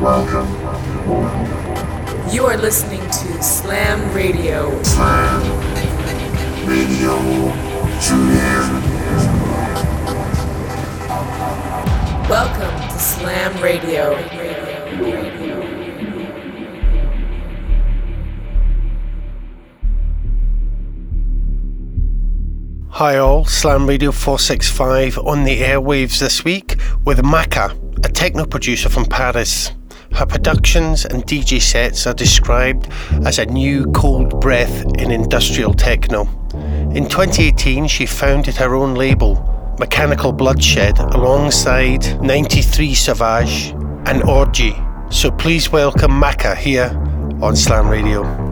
Welcome. You are listening to Slam Radio. Slam Radio. Tune in. Welcome to Slam Radio. Hi all, Slam Radio 465 on the airwaves this week with Maka, a techno producer from Paris. Her productions and DJ sets are described as a new cold breath in industrial techno. In 2018, she founded her own label, Mechanical Bloodshed, alongside 93 Sauvage and Orgy. So please welcome Maka here on Slam Radio.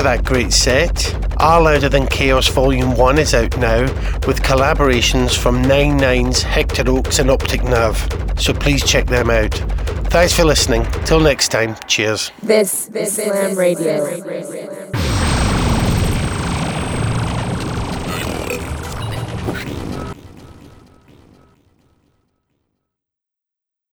For that great set. Our Louder Than Chaos Volume 1 is out now, with collaborations from Nine Nines, Hector Oaks, and Optic Nav. So please check them out. Thanks for listening. Till next time, cheers. This, this is Slam Radio.